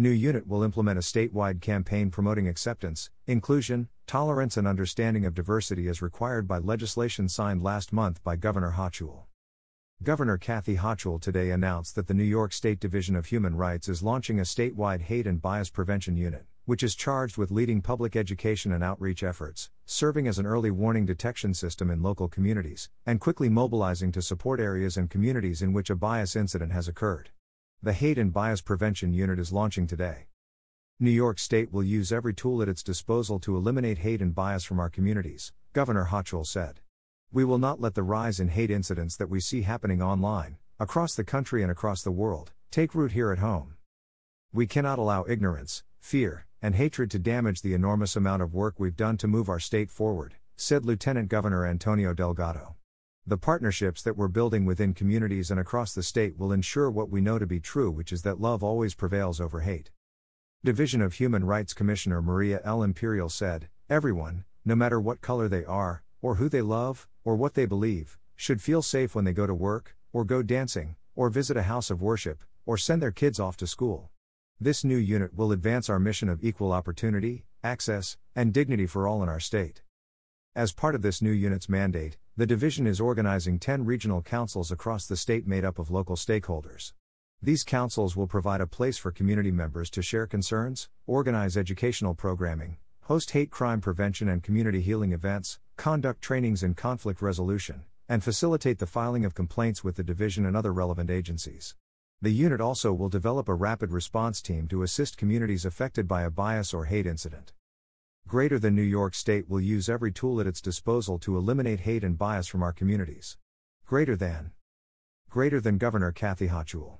New unit will implement a statewide campaign promoting acceptance, inclusion, tolerance, and understanding of diversity as required by legislation signed last month by Governor Hochul. Governor Kathy Hochul today announced that the New York State Division of Human Rights is launching a statewide hate and bias prevention unit, which is charged with leading public education and outreach efforts, serving as an early warning detection system in local communities, and quickly mobilizing to support areas and communities in which a bias incident has occurred. The Hate and Bias Prevention Unit is launching today. New York State will use every tool at its disposal to eliminate hate and bias from our communities, Governor Hochul said. We will not let the rise in hate incidents that we see happening online, across the country and across the world, take root here at home. We cannot allow ignorance, fear, and hatred to damage the enormous amount of work we've done to move our state forward, said Lieutenant Governor Antonio Delgado. The partnerships that we're building within communities and across the state will ensure what we know to be true, which is that love always prevails over hate. Division of Human Rights Commissioner Maria L. Imperial said, Everyone, no matter what color they are, or who they love, or what they believe, should feel safe when they go to work, or go dancing, or visit a house of worship, or send their kids off to school. This new unit will advance our mission of equal opportunity, access, and dignity for all in our state. As part of this new unit's mandate, the division is organizing 10 regional councils across the state made up of local stakeholders. These councils will provide a place for community members to share concerns, organize educational programming, host hate crime prevention and community healing events, conduct trainings in conflict resolution, and facilitate the filing of complaints with the division and other relevant agencies. The unit also will develop a rapid response team to assist communities affected by a bias or hate incident. Greater than New York State will use every tool at its disposal to eliminate hate and bias from our communities. Greater than. Greater than Governor Kathy Hochul.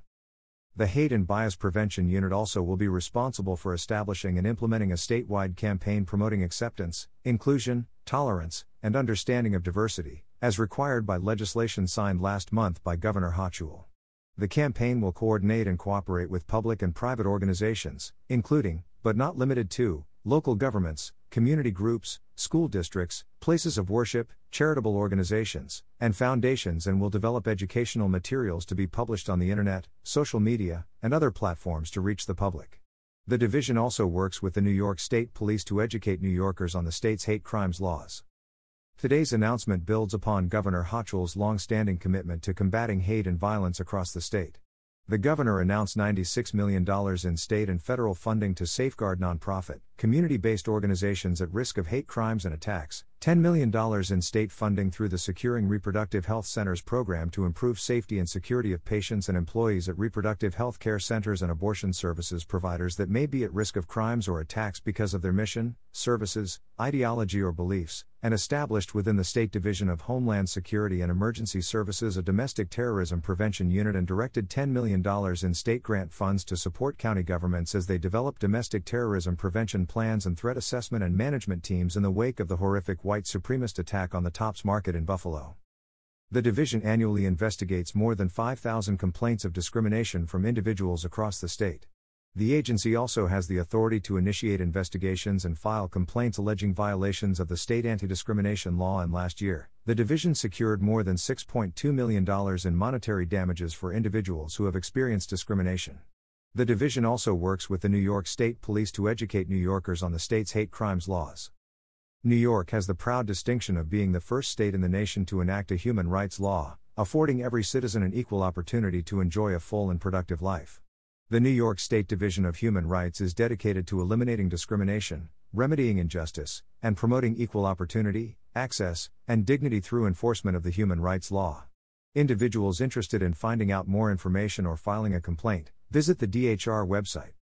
The Hate and Bias Prevention Unit also will be responsible for establishing and implementing a statewide campaign promoting acceptance, inclusion, tolerance, and understanding of diversity, as required by legislation signed last month by Governor Hochul. The campaign will coordinate and cooperate with public and private organizations, including, but not limited to, local governments, community groups, school districts, places of worship, charitable organizations, and foundations and will develop educational materials to be published on the internet, social media, and other platforms to reach the public. The division also works with the New York State Police to educate New Yorkers on the state's hate crimes laws. Today's announcement builds upon Governor Hochul's long-standing commitment to combating hate and violence across the state. The governor announced $96 million in state and federal funding to safeguard nonprofit, community based organizations at risk of hate crimes and attacks, $10 million in state funding through the Securing Reproductive Health Centers program to improve safety and security of patients and employees at reproductive health care centers and abortion services providers that may be at risk of crimes or attacks because of their mission, services, ideology, or beliefs, and established within the State Division of Homeland Security and Emergency Services a domestic terrorism prevention unit and directed $10 million in state grant funds to support county governments as they develop domestic terrorism prevention plans and threat assessment and management teams in the wake of the horrific white supremacist attack on the Tops Market in Buffalo. The division annually investigates more than 5,000 complaints of discrimination from individuals across the state. The agency also has the authority to initiate investigations and file complaints alleging violations of the state anti discrimination law. And last year, the division secured more than $6.2 million in monetary damages for individuals who have experienced discrimination. The division also works with the New York State Police to educate New Yorkers on the state's hate crimes laws. New York has the proud distinction of being the first state in the nation to enact a human rights law, affording every citizen an equal opportunity to enjoy a full and productive life. The New York State Division of Human Rights is dedicated to eliminating discrimination, remedying injustice, and promoting equal opportunity, access, and dignity through enforcement of the human rights law. Individuals interested in finding out more information or filing a complaint, visit the DHR website.